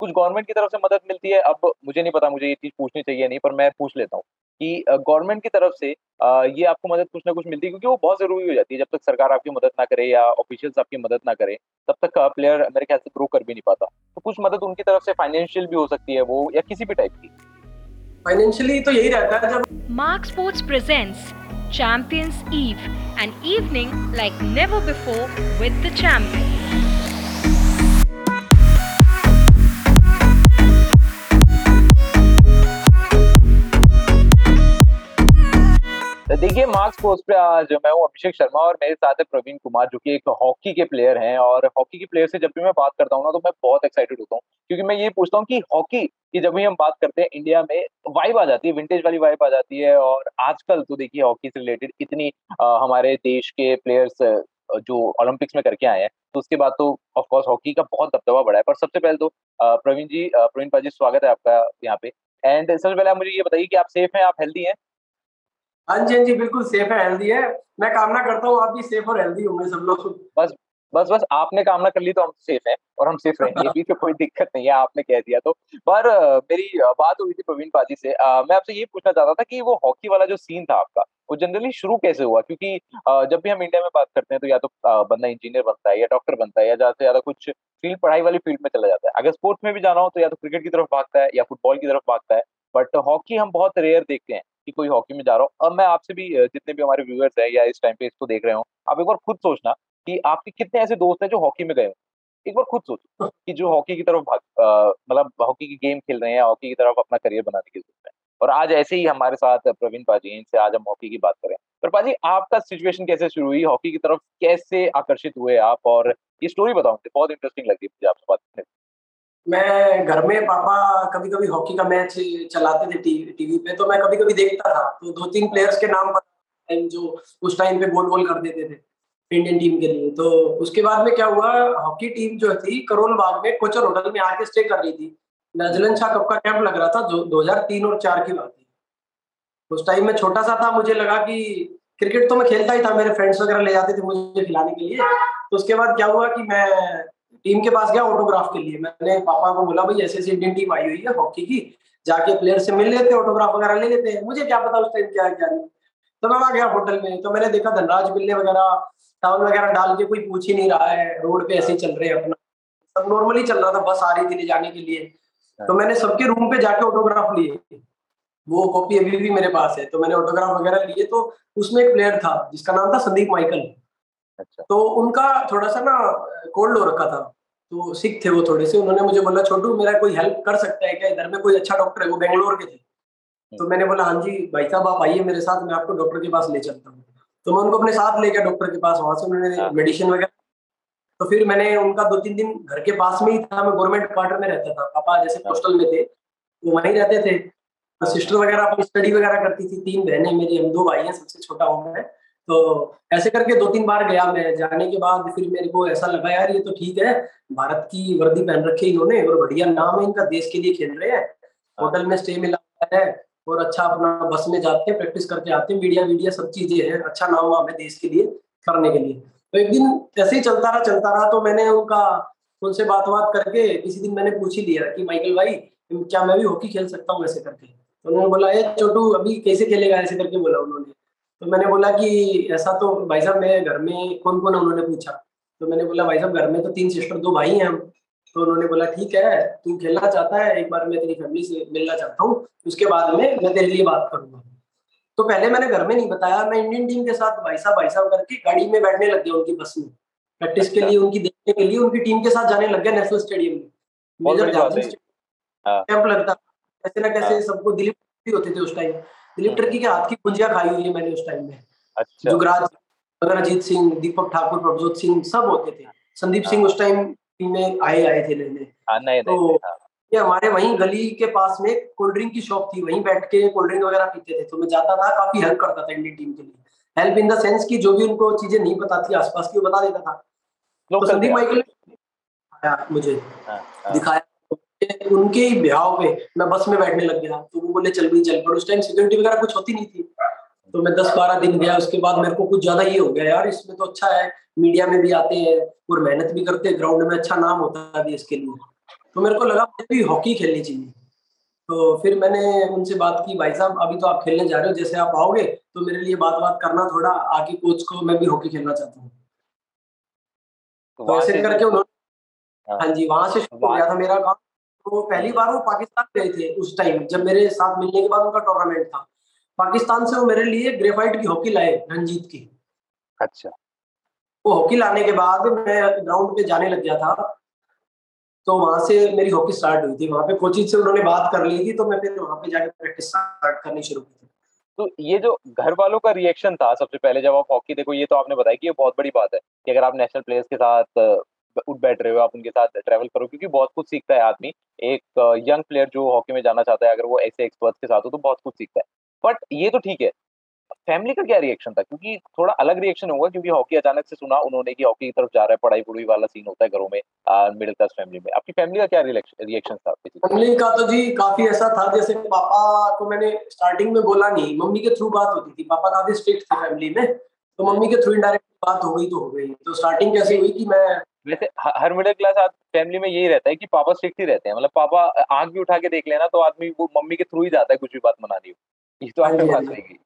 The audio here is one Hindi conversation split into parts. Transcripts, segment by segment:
कुछ गवर्नमेंट की तरफ़ से मदद मिलती है। अब मुझे नहीं पता मुझे ये चीज़ पूछनी चाहिए नहीं पर मैं पूछ लेता हूँ कि गवर्नमेंट की तरफ़ से ये आपको मदद कुछ ना कुछ मिलती है? क्योंकि वो बहुत ज़रूरी हो जाती है। जब तक सरकार आपकी मदद ना करे या ऑफिशियल्स आपकी मदद ना करे तब तक प्लेयर मेरे ख्याल से ग्रो कर भी नहीं पाता। तो कुछ मदद उनकी तरफ़ से फाइनेंशियल भी हो सकती है वो या किसी भी टाइप की। फाइनेंशियली तो यही रहता है जब Mark sports presents champions eve an evening like never before with the champion देखिए मार्क्स पोस्ट पे आज मैं हूँ अभिषेक शर्मा और मेरे साथ है प्रवीण कुमार जो कि एक हॉकी के प्लेयर हैं और हॉकी के प्लेयर से जब भी मैं बात करता हूँ ना तो मैं बहुत एक्साइटेड होता हूँ। क्योंकि मैं ये पूछता हूँ कि हॉकी की जब भी हम बात करते हैं इंडिया में वाइब आ जाती है विंटेज वाली वाइब आ जाती है और आजकल तो देखिए हॉकी से रिलेटेड इतनी आ, हमारे देश के प्लेयर्स जो ओलंपिक्स में करके आए हैं तो उसके बाद तो ऑफकोर्स हॉकी का बहुत दबदबा बढ़ा है। पर सबसे पहले तो प्रवीण जी प्रवीण पाजी स्वागत है आपका यहाँ पे। एंड सबसे पहले आप मुझे ये बताइए कि आप सेफ़ हैं आप हेल्दी हैं? हाँ जी हाँ जी बिल्कुल सेफ़ है हेल्दी है। मैं कामना करता हूँ आप भी सेफ़ और हेल्दी होंगे सब लोग। बस बस बस आपने कामना कर ली तो हम सेफ़ हैं और हम सेफ़ रहेंगे भी तो कोई दिक्कत नहीं है आपने कह दिया तो। पर मेरी बात हुई थी प्रवीण पाजी से आ, मैं आपसे ये पूछना चाहता था कि वो हॉकी वाला जो सीन था आपका वो जनरली शुरू कैसे हुआ? क्योंकि जब भी हम इंडिया में बात करते हैं तो या तो बंदा इंजीनियर बनता है या डॉक्टर बनता है या ज़्यादा से ज़्यादा कुछ फ़ील्ड पढ़ाई वाली फ़ील्ड में चला जाता है। अगर स्पोर्ट्स में भी जाना हो तो या तो क्रिकेट की तरफ़ भागता है या फुटबॉल की तरफ़ भागता है बट हॉकी हम बहुत रेयर देखते हैं। कि कोई हॉकी में जा रहा हो। अब मैं आपसे भी जितने भी हमारे व्यूअर्स है या इस टाइम पे इसको देख रहे हो आप एक बार खुद सोचना कि आपके कितने ऐसे दोस्त हैं जो हॉकी में गए हो। एक बार खुद सोचो कि जो हॉकी की तरफ़ भाग मतलब हॉकी की गेम खेल रहे हैं हॉकी की तरफ़ अपना करियर बनाने की ज़रूरत है। और आज ऐसे ही हमारे साथ प्रवीण पाजी इनसे आज हम हॉकी की बात करें पर पाजी आपका सिचुएशन कैसे शुरू हुई? हॉकी की तरफ़ कैसे आकर्षित हुए आप? और ये स्टोरी बताओ मुझे बहुत इंटरेस्टिंग लग रही है आपसे बात करने मैं घर में पापा कभी कभी हॉकी का मैच चलाते थे टीवी पे तो मैं कभी कभी देखता था। तो दो तीन प्लेयर्स के नाम पर जो उस टाइम पे गोल गोल कर देते थे इंडियन टीम के लिए। तो उसके बाद में क्या हुआ, हॉकी टीम जो थी, करोल बाग में कोचर होटल में आके स्टे कर रही थी। नजलन शाह कप का कैंप लग रहा था, जो 2003 और चार की बात थी। उस टाइम में छोटा सा था, मुझे लगा कि क्रिकेट तो मैं खेलता ही था, मेरे फ्रेंड्स वगैरह ले जाते थे मुझे खिलाने के लिए। तो उसके बाद क्या हुआ कि मैं टीम के पास गया ऑटोग्राफ के लिए। मैंने पापा को बोला, भाई ऐसे ऐसी इंडियन टीम आई हुई है हॉकी की, जाके प्लेयर से मिल लेते ऑटोग्राफ वगैरह ले लेते हैं। मुझे क्या पता उस टाइम क्या क्या नहीं। तो मैं वहाँ गया होटल में तो मैंने देखा धनराज बिल्ले वगैरह टाउन वगैरह डाल के कोई पूछ ही नहीं रहा है रोड पे ऐसे चल रहे हैं अपना। सब नॉर्मली चल रहा था, बस आ रही थी ले जाने के लिए। तो मैंने सबके रूम पे जाके ऑटोग्राफ लिए। वो कॉपी अभी भी मेरे पास है तो मैंने ऑटोग्राफ वगैरह लिए तो उसमें एक प्लेयर था, जिसका नाम था संदीप माइकल। अच्छा। तो उनका थोड़ा सा ना कोल्ड हो रखा था। तो सिख थे वो थोड़े से। उन्होंने मुझे बोला छोटू मेरा कोई हेल्प कर सकता है क्या? इधर में कोई अच्छा डॉक्टर है वो बेंगलोर के थे। तो हम्म। मैंने बोला हाँ जी भाई साहब आप आइए मेरे साथ मैं आपको डॉक्टर के पास ले चलता हूँ। तो मैं उनको अपने साथ ले गया डॉक्टर के पास वहाँ से उन्होंने मेडिसिन हाँ। वगैरह तो फिर मैंने उनका दो तीन दिन घर के पास में ही था। मैं गवर्नमेंट क्वार्टर में रहता था। पापा जैसे हॉस्टल हाँ। में थे वो वहीं रहते थे। सिस्टर वगैरह अपनी स्टडी वगैरह करती थी। तीन बहनें मेरी हम दो भाई हैं सबसे छोटा हूँ मैं। तो ऐसे करके दो तीन बार गया मैं। जाने के बाद फिर मेरे को ऐसा लगा यार ये तो ठीक है। भारत की वर्दी पहन रखी इन्होंने और बढ़िया नाम है इनका देश के लिए खेल रहे हैं। हाँ। होटल में स्टे मिला है और अच्छा अपना बस में जाते हैं प्रैक्टिस करके आते हैं। मीडिया वीडिया सब चीज़ें हैं। अच्छा नाम हमें देश के लिए करने के लिए। तो एक दिन ऐसे ही चलता रहा चलता रहा तो मैंने उनका उनसे बात बात करके किसी दिन मैंने पूछ ही लिया कि माइकल भाई क्या मैं भी हॉकी खेल सकता हूँ? ऐसे करके। तो उन्होंने बोला ये छोटू अभी कैसे खेलेगा? ऐसे करके बोला उन्होंने। तो मैंने बोला कि ऐसा तो भाई साहब मैं घर में कौन कौन है? उन्होंने पूछा। तो मैंने बोला भाई साहब घर में तो तीन सिस्टर दो भाई हैं हम। तो उन्होंने बोला ठीक है तू खेलना चाहता है? एक बार मैं तेरी फैमिली से मिलना चाहता हूँ। उसके बाद में मैं तेरे लिए बात करूँगा। तो पहले मैंने घर में नहीं बताया मैं इंडियन टीम के साथ भाई साहब भाई साहब करके गाड़ी में बैठने लग गया उनकी बस में। प्रैक्टिस के लिए उनकी देखने के लिए उनकी टीम के साथ जाने लग गया नेशनल स्टेडियम में। मेजर कैंप लगता कैसे ना कैसे हाँ। सबको दिलीप होते थे उस टाइम दिलीप। टर्की के हाथ की कुंजिया खाई हुई है मैंने उस टाइम में। अच्छा। जुगराज अजीत सिंह दीपक ठाकुर प्रभजोत सिंह सब होते थे। संदीप सिंह हाँ। उस टाइम में आए आए थे लेने हाँ, तो हाँ। ये हमारे वहीं गली के पास में कोल्ड ड्रिंक की शॉप थी। वहीं बैठ के कोल्ड ड्रिंक वगैरह पीते थे। तो मैं जाता था काफ़ी हेल्प करता था इंडियन टीम के लिए। हेल्प इन द सेंस की जो भी उनको चीज़ें नहीं पता थी आसपास की वो बता देता था। तो संदीप माइकल मुझे। दिखाया। उनके ही ब्याह पे मैं बस में बैठने लग गया। तो वो बोले चल भी चल। पर उस टाइम सिक्योरिटी वगैरह कुछ होती नहीं थी। तो मैं दस बारह दिन गया। उसके बाद मेरे को कुछ ज़्यादा ये हो गया यार इसमें तो अच्छा है। मीडिया में भी आते हैं और मेहनत भी करते हैं। ग्राउंड में अच्छा नाम होता है देश के लिए। तो मेरे को लगा मुझे भी हॉकी खेलनी चाहिए। तो फिर मैंने उनसे बात की भाई साहब अभी तो आप खेलने जा रहे हो। जैसे आप आओगे तो मेरे लिए बात बात करना थोड़ा। आगे कोच को मैं भी हॉकी खेलना चाहता हूँ। तो, तो ऐसे करके उन्होंने हाँ।, हाँ जी वहाँ से शुरू हो गया था मेरा काम। तो पहली बार वो पाकिस्तान गए थे उस टाइम जब मेरे साथ मिलने के बाद उनका टूर्नामेंट था। पाकिस्तान से वो मेरे लिए ग्रेफाइट की हॉकी लाए रंजीत की। अच्छा। वो हॉकी लाने के बाद मैं ग्राउंड पे जाने लग गया था तो वहाँ से मेरी हॉकी स्टार्ट हुई थी। वहाँ पे कोचिंग से उन्होंने बात कर ली थी तो मैं फिर वहाँ पे जाके प्रैक्टिस स्टार्ट करनी शुरू की थी। तो ये जो घर वालों का रिएक्शन था सबसे पहले जब आप हॉकी देखो ये तो आपने बताया कि ये बहुत बड़ी बात है कि अगर आप नेशनल प्लेयर्स के साथ उठ बैठ रहे हो, आप उनके साथ ट्रैवल करो, क्योंकि बहुत कुछ सीखता है आदमी। एक यंग प्लेयर जो हॉकी में जाना चाहता है, अगर वो ऐसे एक्सपर्ट्स के साथ हो तो बहुत कुछ सीखता है। बट ये तो ठीक है। फैमिली का क्या रिएक्शन था? क्योंकि थोड़ा अलग रिएक्शन होगा, क्योंकि हॉकी अचानक से सुना उन्होंने कि हॉकी की तरफ़ जा रहा है, पढ़ाई पुढ़ाई वाला सीन होता है घरों में मिडिल क्लास फैमिली में। आपकी फैमिली का क्या रिएक्शन था? फैमिली का तो जी काफ़ी ऐसा था, जैसे पापा को मैंने स्टार्टिंग में बोला नहीं, मम्मी के थ्रू बात होती थी। पापा काफ़ी स्ट्रिक्ट थे फैमिली में तो मम्मी के थ्रू इनडायरेक्ट बात हो गई तो हो गई। तो स्टार्टिंग कैसे हुई कि मैं वैसे हर मिडिल क्लास फैमिली में यही रहता है कि पापा स्ट्रिक्ट ही रहते हैं। मतलब पापा आँख भी उठा के देख लेना तो आदमी वो मम्मी के थ्रू ही जाता है कुछ भी बात मनानी हो ये तो आपकी हाँ रहेगी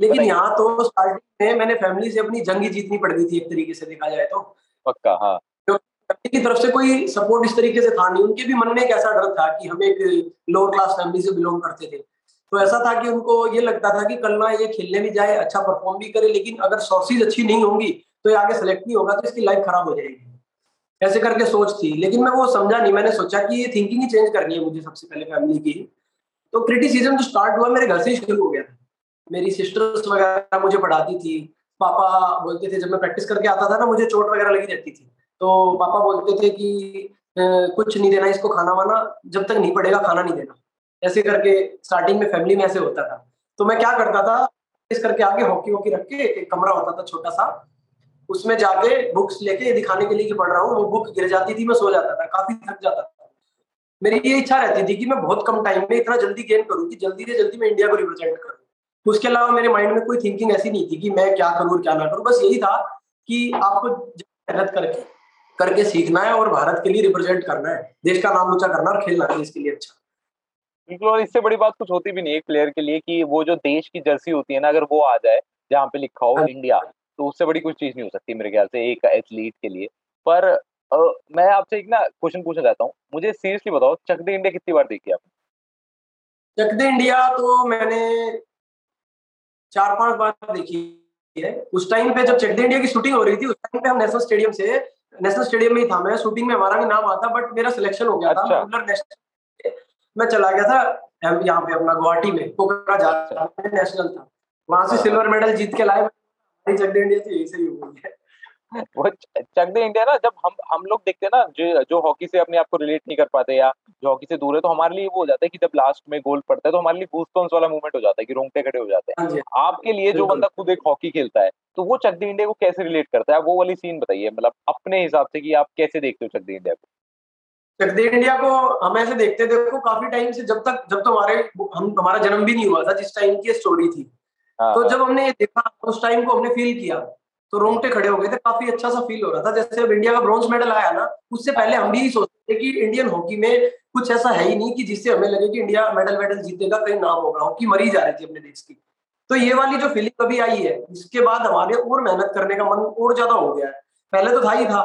लेकिन यहाँ तो स्टार्टिंग में मैंने फैमिली से अपनी जंग ही जीतनी पड़ गई थी एक तरीके से देखा जाए तो। पक्का हाँ। फैमिली की तरफ़ से कोई सपोर्ट इस तरीके से था नहीं। उनके भी मन में एक ऐसा डर था कि हम एक लोअर क्लास फैमिली से बिलोंग करते थे। तो ऐसा था कि उनको ये लगता था कि कल ना ये खेलने भी जाए अच्छा परफॉर्म भी करे लेकिन अगर सोर्सेज अच्छी नहीं होंगी तो ये आगे सेलेक्ट नहीं होगा तो इसकी लाइफ खराब हो जाएगी। ऐसे करके सोच थी, लेकिन मैं वो समझा नहीं। मैंने सोचा कि ये थिंकिंग ही चेंज करनी है मुझे सबसे पहले फैमिली की। तो क्रिटिसिज्म जो स्टार्ट हुआ, मेरे घर से ही शुरू हो गया था। मेरी सिस्टर्स वगैरह मुझे पढ़ाती थी। पापा बोलते थे, जब मैं प्रैक्टिस करके आता था ना, मुझे चोट वगैरह लगी रहती थी। तो पापा बोलते थे कि कुछ नहीं देना इसको खाना वाना, जब तक नहीं पड़ेगा खाना नहीं देना। ऐसे करके स्टार्टिंग में फैमिली में ऐसे होता था। तो मैं क्या करता था इस करके आगे हॉकी वॉकी रख के एक कमरा होता था छोटा सा उसमें जाके बुक्स लेके दिखाने के लिए कि पढ़ रहा हूँ वो बुक गिर जाती थी मैं सो जाता था काफ़ी थक जाता था। मेरी ये इच्छा रहती थी कि मैं बहुत कम टाइम में इतना जल्दी गेन करूँ कि जल्दी से जल्दी मैं इंडिया को रिप्रेजेंट करूँ। उसके अलावा मेरे माइंड में कोई थिंकिंग ऐसी नहीं थी कि मैं क्या करूँ और क्या ना करूँ बस यही था कि आपको मेहनत करके करके सीखना है और भारत के लिए रिप्रेजेंट करना है। देश का नाम ऊँचा करना और खेलना है इसके लिए अच्छा। बिल्कुल और इससे बड़ी बात कुछ होती भी नहीं एक प्लेयर के लिए कि वो जो देश की जर्सी होती है ना अगर वो आ जाए जहाँ पे लिखा हो इंडिया हाँ। तो उससे बड़ी कुछ चीज़ नहीं हो सकती मेरे ख्याल से एक एथलीट के लिए। पर आ, मैं आपसे एक ना क्वेश्चन पूछना चाहता हूँ। मुझे सीरियसली बताओ चक दे इंडिया कितनी बार देखी आपने? चक दे इंडिया तो मैंने चार पाँच बार देखी है। उस टाइम पे जब चक दे इंडिया की शूटिंग हो रही थी उस टाइम पे हम नेशनल स्टेडियम से नेशनल स्टेडियम में ही था मैं। शूटिंग में हमारा भी नाम आता बट मेरा सिलेक्शन हो गया अच्छा। था मैं चला गया था यहाँ पे अपना गुवाहाटी में कोकराझार। नेशनल था। वहाँ से सिल्वर मेडल जीत के लाए। चक दे इंडिया तो यही सही हो गई है। वो चक दे इंडिया ना जब हम हम लोग देखते हैं ना जो जो हॉकी से अपने आप को रिलेट नहीं कर पाते या जो हॉकी से दूर है तो हमारे लिए वो हो जाता है कि जब लास्ट में गोल पड़ता है तो हमारे लिए गूस्टम्स वाला मूवमेंट हो जाता है कि रोंगटे खड़े हो जाते हैं। हाँ आपके लिए जो बंदा खुद एक हॉकी खेलता है तो वो चक दे इंडिया को कैसे रिलेट करता है? वो वाली सीन बताइए मतलब अपने हिसाब से कि आप कैसे देखते हो चक दे इंडिया को? चक दे इंडिया को हम ऐसे देखते देखो काफ़ी टाइम से जब तक जब तो हमारे हम हमारा जन्म भी नहीं हुआ था जिस टाइम की स्टोरी थी। तो हाँ। जब हमने ये देखा उस टाइम को हमने फील किया तो रोंगटे खड़े हो गए थे। काफ़ी अच्छा सा फील हो रहा था। जैसे अब इंडिया का ब्रॉन्ज मेडल आया ना उससे पहले हम भी सोचते थे कि इंडियन हॉकी में कुछ ऐसा है ही नहीं कि जिससे हमें लगे कि इंडिया मेडल वेडल जीतेगा कहीं नाम होगा। हॉकी मरी जा रही थी अपने देश की। तो ये वाली जो फीलिंग अभी आई है इसके बाद हमारे और मेहनत करने का मन और ज़्यादा हो गया है। पहले तो था ही था।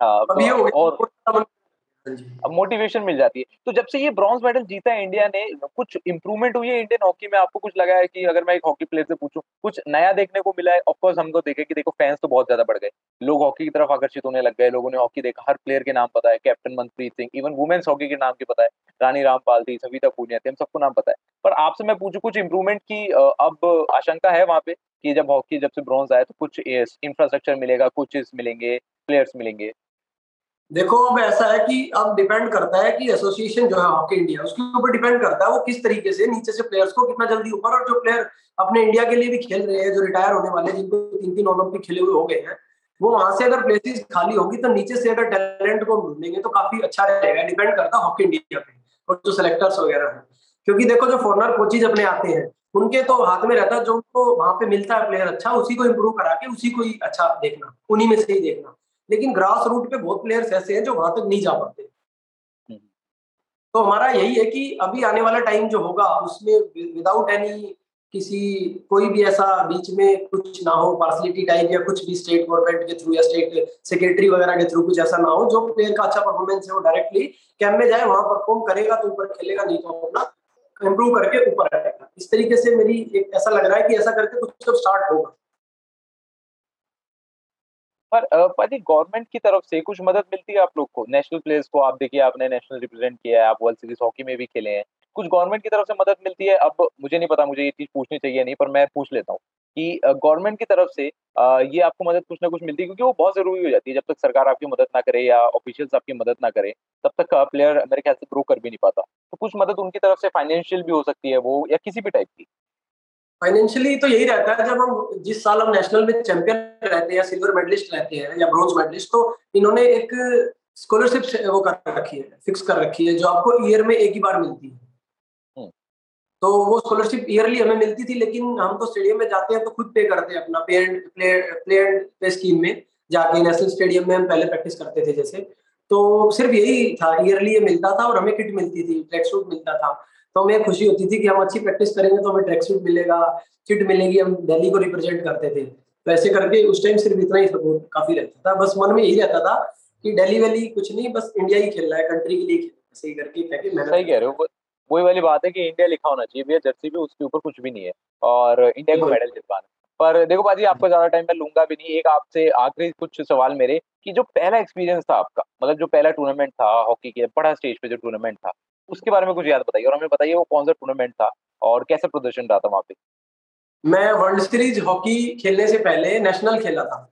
हाँ, अभी हो गया और अब मोटिवेशन मिल जाती है। तो जब से ये ब्रॉन्ज मेडल जीता है इंडिया ने, कुछ इंप्रूवमेंट हुई है इंडियन हॉकी में? आपको कुछ लगा है कि अगर मैं एक हॉकी प्लेयर से पूछूँ, कुछ नया देखने को मिला है? ऑफकोर्स हमको देखे कि देखो फैंस तो बहुत ज़्यादा बढ़ गए। लोग हॉकी की तरफ़ आकर्षित होने लग गए, लोगों ने हॉकी देखा। हर प्लेयर के नाम पता है captain Manpreet Singh even women's hockey के नाम के पता है, रानी रामपाल थी, सविता पूनिया थी, हम सबको नाम पता है। पर आपसे मैं पूछू, कुछ इंप्रूवमेंट की अब आशंका है वहाँ पे कि जब हॉकी जब से ब्रॉन्ज आया तो कुछ इंफ्रास्ट्रक्चर मिलेगा कोचेस मिलेंगे प्लेयर्स मिलेंगे। देखो, अब ऐसा है कि अब डिपेंड करता है कि एसोसिएशन जो है हॉकी इंडिया उसके ऊपर डिपेंड करता है वो किस तरीके से, नीचे से प्लेयर्स को कितना जल्दी ऊपर और जो प्लेयर अपने इंडिया के लिए भी खेल रहे हैं, जो रिटायर होने वाले जिनको तीन तीन ओलंपिक खेले हुए हो गए हैं, वो वहाँ से अगर प्लेसेस खाली होगी तो नीचे से अगर टैलेंट को ढूंढेंगे तो काफ़ी अच्छा रहेगा। डिपेंड करता है हॉकी इंडिया पे और जो सिलेक्टर्स वगैरह है। क्योंकि देखो, जो फॉरनर कोचिज अपने आते हैं, उनके तो हाथ में रहता है, जो उनको वहाँ पे मिलता है प्लेयर अच्छा उसी को इम्प्रूव करा के उसी को ही अच्छा देखना, उन्हीं में से ही देखना। लेकिन ग्रास रूट पे बहुत प्लेयर्स ऐसे हैं जो वहाँ तक नहीं जा पाते। तो हमारा यही है कि अभी आने वाला टाइम जो होगा उसमें विदाउट एनी किसी कोई भी ऐसा बीच में कुछ ना हो पार्सलिटी टाइप या कुछ भी स्टेट गवर्नमेंट के थ्रू या स्टेट सेक्रेटरी वगैरह के थ्रू कुछ ऐसा ना हो जो प्लेयर का अच्छा परफॉर्मेंस है वो डायरेक्टली कैंप में जाए वहाँ परफॉर्म करेगा तो ऊपर खेलेगा नहीं तो अपना इम्प्रूव करके ऊपर आएगा। इस तरीके से मेरी एक ऐसा लग रहा है कि ऐसा करके कुछ तो स्टार्ट होगा। पर पाजी गवर्नमेंट की तरफ़ से कुछ मदद मिलती है आप लोग को? नेशनल प्लेयर्स को आप देखिए, आपने नेशनल रिप्रेजेंट किया है, आप वर्ल्ड सीरीज़ हॉकी में भी खेले हैं। कुछ गवर्नमेंट की तरफ़ से मदद मिलती है? अब मुझे नहीं पता, मुझे ये चीज़ पूछनी चाहिए नहीं, पर मैं पूछ लेता हूँ कि गवर्नमेंट की तरफ़ से ये आपको मदद कुछ ना कुछ मिलती है? क्योंकि वो बहुत ज़रूरी हो जाती है। जब तक सरकार आपकी मदद ना करे या ऑफिशियल्स आपकी मदद ना करे, तब तक प्लेयर मेरे ख्याल से ग्रो कर भी नहीं पाता। तो कुछ मदद उनकी तरफ़ से फाइनेंशियल भी हो सकती है वो, या किसी भी टाइप की। फाइनेंशियली तो यही रहता है जब हम जिस साल हम नेशनल में चैंपियन रहते हैं या सिल्वर मेडलिस्ट रहते हैं या ब्रॉन्ज मेडलिस्ट तो इन्होंने एक स्कॉलरशिप वो कर रखी है फिक्स कर रखी है जो आपको ईयर में एक ही बार मिलती है। हम्म। तो वो स्कॉलरशिप ईयरली हमें मिलती थी लेकिन हम तो स्टेडियम में जाते हैं तो खुद पे करते हैं अपना pay and play play and pay scheme में जाके नेशनल स्टेडियम में हम पहले प्रैक्टिस करते थे जैसे। तो सिर्फ़ यही था ईयरली ये मिलता था और हमें किट मिलती थी ट्रैक सूट मिलता था। तो हमें खुशी होती थी कि हम अच्छी प्रैक्टिस करेंगे तो हमें ट्रैक सूट मिलेगा किट मिलेगी हम दिल्ली को रिप्रेजेंट करते थे। तो ऐसे करके उस टाइम सिर्फ़ इतना ही सपोर्ट काफ़ी रहता था। बस मन में यही रहता था कि दिल्ली वैली कुछ नहीं बस इंडिया ही खेल रहा है कंट्री के लिए खेल सही करके सही कह रहे हो। वही वाली बात है कि इंडिया लिखा होना चाहिए भैया जर्सी भी उसके ऊपर कुछ भी नहीं है और इंडिया को मेडल जितवाना पर देखो बाजी आपका ज़्यादा टाइम मैं लूँगा भी नहीं। एक आपसे आखिरी कुछ सवाल मेरे कि जो पहला एक्सपीरियंस था आपका मतलब जो पहला टूर्नामेंट था हॉकी के बड़ा स्टेज पे जो टूर्नामेंट था उसके बारे में कुछ याद बताइए और हमें बताइए वो कौन सा टूर्नामेंट था और कैसा प्रदर्शन रहा था वहाँ पे? मैं वर्ल्ड सीरीज़ हॉकी खेलने से पहले नेशनल खेला था।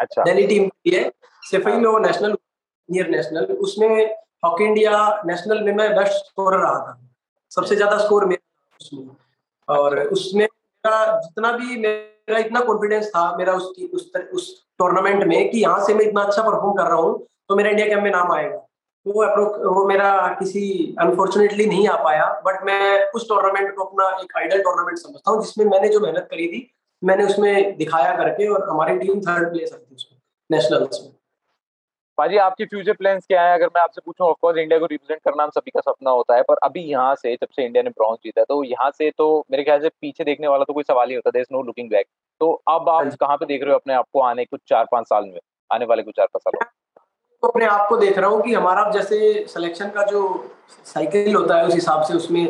अच्छा। दिल्ली टीम की है। सिफई में वो नेशनल नियर नेशनल उसमें हॉकी इंडिया नेशनल में मैं बेस्ट स्कोरर रहा था। सबसे ज़्यादा स्कोर मेरा उसमें। और उसमें मेरा जितना भी मेरा इतना कॉन्फिडेंस था मेरा उसकी उस उस टूर्नामेंट में कि यहाँ से मैं इतना अच्छा परफॉर्म कर रहा हूँ तो मेरा इंडिया कैंप में नाम आएगा। वो वो मेरा किसी अनफॉर्चुनेटली नहीं आ पाया बट मैं उस टूर्नामेंट को अपना एक आइडल टूर्नामेंट समझता हूँ जिसमें मैंने जो मेहनत करी थी मैंने उसमें दिखाया करके और हमारी टीम थर्ड प्लेस आई थी उसमें नेशनल्स में। भाजी आपके फ्यूचर प्लान्स क्या है? अगर मैं आपसे पूछूँ ऑफ़ कोर्स इंडिया को रिप्रेजेंट करना हम सभी का सपना होता है पर अभी यहाँ से जब से इंडिया ने ब्रॉन्ज जीता है तो यहाँ से तो मेरे ख्याल से पीछे देखने वाला तो कोई सवाल ही होता है नो लुकिंग बैक तो अब आप हाँ कहाँ पे देख रहे हो अपने आपको आने कुछ चार पाँच साल में? आने वाले कुछ चार पाँच साल में तो अपने आप को देख रहा हूँ कि हमारा जैसे सिलेक्शन का जो साइकिल होता है, उस हिसाब से उसमें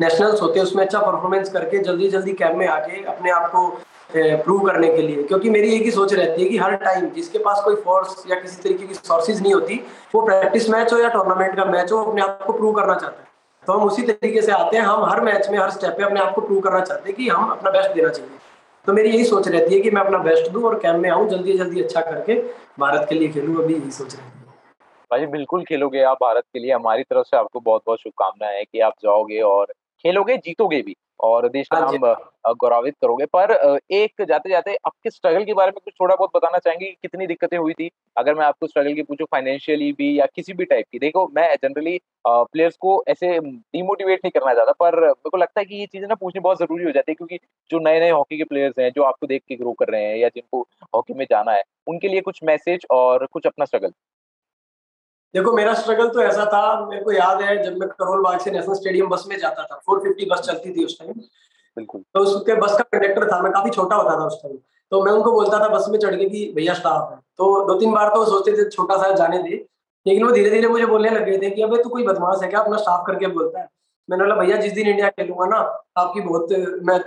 नेशनल्स होते हैं, उसमें अच्छा परफॉर्मेंस करके जल्दी जल्दी कैम्प में आके अपने आप को प्रूव करने के लिए। क्योंकि मेरी एक ही सोच रहती है कि हर टाइम जिसके पास कोई फोर्स या किसी तरीके की सोर्सेज नहीं होती, वो प्रैक्टिस मैच हो या टूर्नामेंट का मैच हो अपने आप को प्रूव करना चाहता है। तो हम उसी तरीके से आते हैं, हम हर मैच में, हर स्टेप पे अपने आप को प्रूव करना चाहते हैं कि हम अपना बेस्ट देना चाहिए। तो मेरी यही सोच रहती है कि मैं अपना बेस्ट दूँ और कैम्प में आऊँ जल्दी जल्दी अच्छा करके भारत के लिए खेलूँ, अभी यही सोच रहे है। भाई बिल्कुल खेलोगे आप भारत के लिए। हमारी तरफ़ से आपको बहुत बहुत शुभकामनाएँ है कि आप जाओगे और खेलोगे जीतोगे भी और देश का हाँ नाम गौरवित करोगे। पर एक जाते जाते आपके स्ट्रगल के बारे में कुछ थोड़ा बहुत बताना चाहेंगे कि कितनी दिक्कतें हुई थी? अगर मैं आपको स्ट्रगल की पूछूँ फाइनेंशियली भी या किसी भी टाइप की। देखो मैं जनरली प्लेयर्स को ऐसे डिमोटिवेट नहीं करना चाहता पर मेरे को लगता है कि ये चीज़ें ना पूछनी बहुत ज़रूरी हो जाती है क्योंकि जो नए नए हॉकी के प्लेयर्स हैं जो आपको देख के ग्रो कर रहे हैं या जिनको हॉकी में जाना है उनके लिए कुछ मैसेज और कुछ अपना स्ट्रगल देखो मेरा स्ट्रगल तो ऐसा था मेरे को याद है जब मैं करोल बाग से नेशनल स्टेडियम बस में जाता था। 450 बस चलती थी उस टाइम तो उसके बस का कंडक्टर था मैं काफ़ी छोटा होता था उस टाइम तो मैं उनको बोलता था बस में चढ़ के कि भैया स्टाफ है। तो दो तीन बार तो सोचते थे छोटा सा जाने दे। लेकिन वो धीरे धीरे मुझे बोलने लग गए थे कि अबे तू कोई बदमाश है क्या? अपना स्टाफ करके बोलता है। मैंने बोला भैया जिस दिन इंडिया खेलूँगा ना आपकी बहुत मैं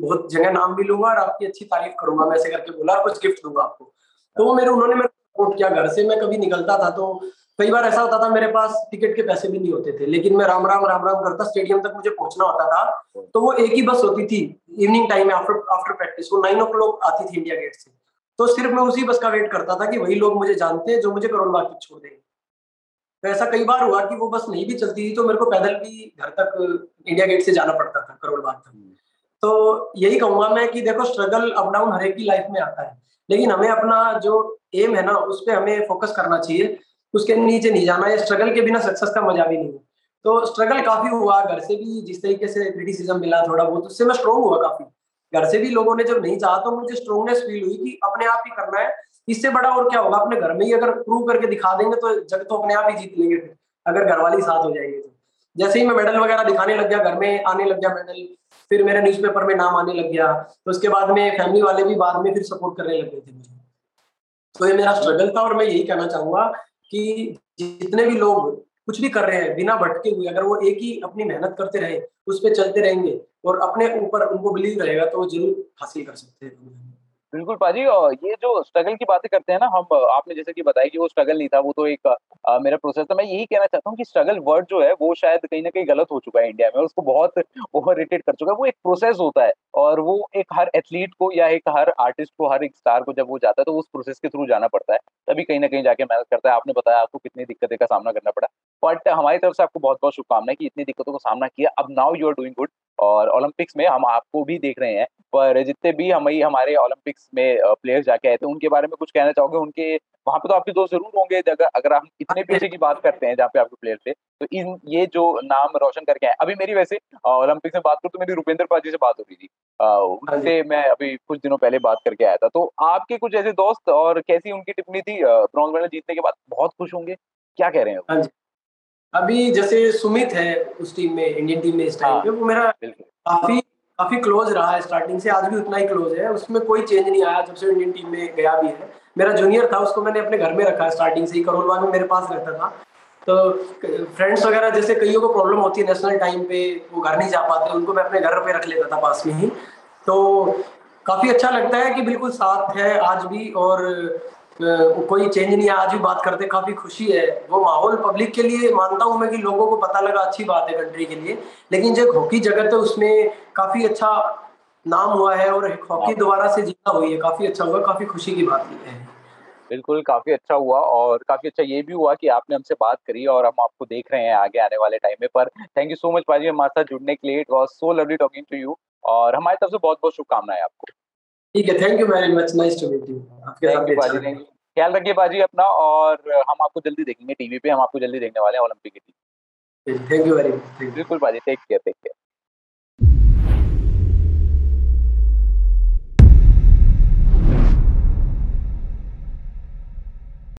बहुत जगह नाम भी लूँगा और आपकी अच्छी तारीफ़ करूँगा। मैं ऐसे करके बोला कुछ गिफ्ट दूँगा आपको। तो वो मेरे उन्होंने मेरे सपोर्ट किया। घर से मैं कभी निकलता था तो कई बार ऐसा होता था मेरे पास टिकट के पैसे भी नहीं होते थे लेकिन मैं राम राम राम राम करता स्टेडियम तक मुझे पहुँचना होता था तो वो एक ही बस होती थी इवनिंग टाइम में आफ्टर आफ्टर प्रैक्टिस वो नाइन ओ आती थी इंडिया गेट से। तो सिर्फ़ मैं उसी बस का वेट करता था कि वही लोग मुझे जानते हैं जो मुझे करोल बाग छोड़ देंगे। तो ऐसा कई बार हुआ कि वो बस नहीं भी चलती थी तो मेरे को पैदल भी घर तक इंडिया गेट से जाना पड़ता था करोल बाग तक। तो यही कहूँगा मैं कि देखो स्ट्रगल अप डाउन हर एक की लाइफ में आता है लेकिन हमें अपना जो एम है ना उस पर हमें फोकस करना चाहिए। उसके नीचे नहीं जाना है स्ट्रगल के बिना सक्सेस का मज़ा भी नहीं है। तो स्ट्रगल काफ़ी हुआ, घर से भी जिस तरीके से क्रिटिसिज्म मिला थोड़ा बहुत, उससे मैं स्ट्रॉन्ग हुआ काफ़ी। घर से भी लोगों ने जब नहीं चाहा तो मुझे स्ट्रॉन्गनेस फील हुई कि अपने आप ही करना है। इससे बड़ा और क्या होगा, अपने घर में ही अगर प्रूव करके दिखा देंगे तो जग तो अपने आप ही जीत लेंगे फिर, अगर घर वाले साथ हो जाएँगे तो। जैसे ही मैं मेडल वगैरह दिखाने लग गया, घर में आने लग गया मेडल फिर मेरे न्यूज़पेपर में नाम आने लग गया तो उसके बाद में फैमिली वाले भी बाद में फिर सपोर्ट करने लग गए थे मुझे। तो ये मेरा स्ट्रगल था और मैं यही कहना चाहूँगा कि जितने भी लोग कुछ भी कर रहे हैं, बिना भटके हुए, अगर वो एक ही अपनी मेहनत करते रहे, उस पर चलते रहेंगे और अपने ऊपर उनको बिलीव रहेगा तो वो ज़रूर हासिल कर सकते हैं। बिल्कुल पाजी ये जो स्ट्रगल की बातें करते हैं ना हम आपने जैसे कि बताया कि वो स्ट्रगल नहीं था वो तो एक आ, मेरा प्रोसेस था। मैं यही कहना चाहता हूँ कि स्ट्रगल वर्ड जो है वो शायद कहीं ना कहीं गलत हो चुका है इंडिया में उसको बहुत ओवर रेटेड कर चुका है। वो एक प्रोसेस होता है और वो एक हर एथलीट को या एक हर आर्टिस्ट को हर एक स्टार को जब वो जाता है तो उस प्रोसेस के थ्रू जाना पड़ता है। तभी कहीं ना कहीं जाके मेहनत करता है। आपने बताया आपको कितनी दिक्कतें का सामना करना पड़ा। बट हमारी तरफ़ से आपको बहुत बहुत शुभकामनाएँ कि इतनी दिक्कतों का सामना किया। अब now you are doing good और ओलंपिक्स में हम आपको भी देख रहे हैं। पर जितने भी हम हमारे ओलंपिक्स में प्लेयर्स जाके आए थे उनके बारे में कुछ कहना चाहोगे? उनके वहाँ पे तो आपके दोस्त ज़रूर होंगे। अगर अगर हम इतने पीछे की बात करते हैं जहाँ पे आपके प्लेयर थे तो इन ये जो नाम रोशन करके आए। अभी मेरी वैसे ओलंपिक्स में बात करूँ तो मेरी रुपेंद्र पाजी से बात हो रही थी। उनसे हाँ मैं अभी कुछ दिनों पहले बात करके आया था। तो आपके कुछ ऐसे दोस्त और कैसी उनकी टिप्पणी थी? ब्रॉन्ज मेडल जीतने के बाद बहुत खुश होंगे। क्या कह रहे हाँ अभी जैसे सुमित है उस टीम में इंडियन टीम में इस टाइम हाँ, पे वो मेरा काफ़ी काफ़ी क्लोज रहा है स्टार्टिंग से आज भी उतना ही क्लोज है। उसमें कोई चेंज नहीं आया जब से इंडियन टीम में गया भी है। मेरा जूनियर था उसको मैंने अपने घर में रखा है स्टार्टिंग से ही करोल बाग में मेरे पास रहता था। तो फ्रेंड्स वगैरह जैसे कईयों को प्रॉब्लम होती है नेशनल टाइम पे वो घर नहीं जा पाते उनको मैं अपने घर पे रख लेता था पास में ही। तो काफ़ी अच्छा लगता है कि बिल्कुल साथ है आज भी और कोई चेंज नहीं है आज भी बात करते काफ़ी खुशी है। वो माहौल पब्लिक के लिए मानता हूँ मैं कि लोगों को पता लगा अच्छी बात है कंट्री के लिए। लेकिन जो हॉकी जगत है उसमें काफ़ी अच्छा नाम हुआ है और हॉकी दोबारा से जीता हुई है। काफ़ी अच्छा हुआ काफ़ी खुशी की बात है। बिल्कुल काफ़ी अच्छा हुआ और काफ़ी अच्छा ये भी हुआ कि आपने हमसे बात करी और हम आपको देख रहे हैं आगे आने वाले टाइम में। पर थैंक यू सो मच पाजी हमारे साथ जुड़ने के लिए। It was so lovely talking to you और हमारी तरफ़ से बहुत बहुत शुभकामनाएँ आपको। ठीक है thank you very much nice to meet you आपके साथ अच्छा ख्याल रखिए बाजी अपना और हम आपको जल्दी देखेंगे टीवी पे हम आपको जल्दी देखने वाले हैं ओलंपिक की team thank you very much बिल्कुल बाजी टेक केयर टेक केयर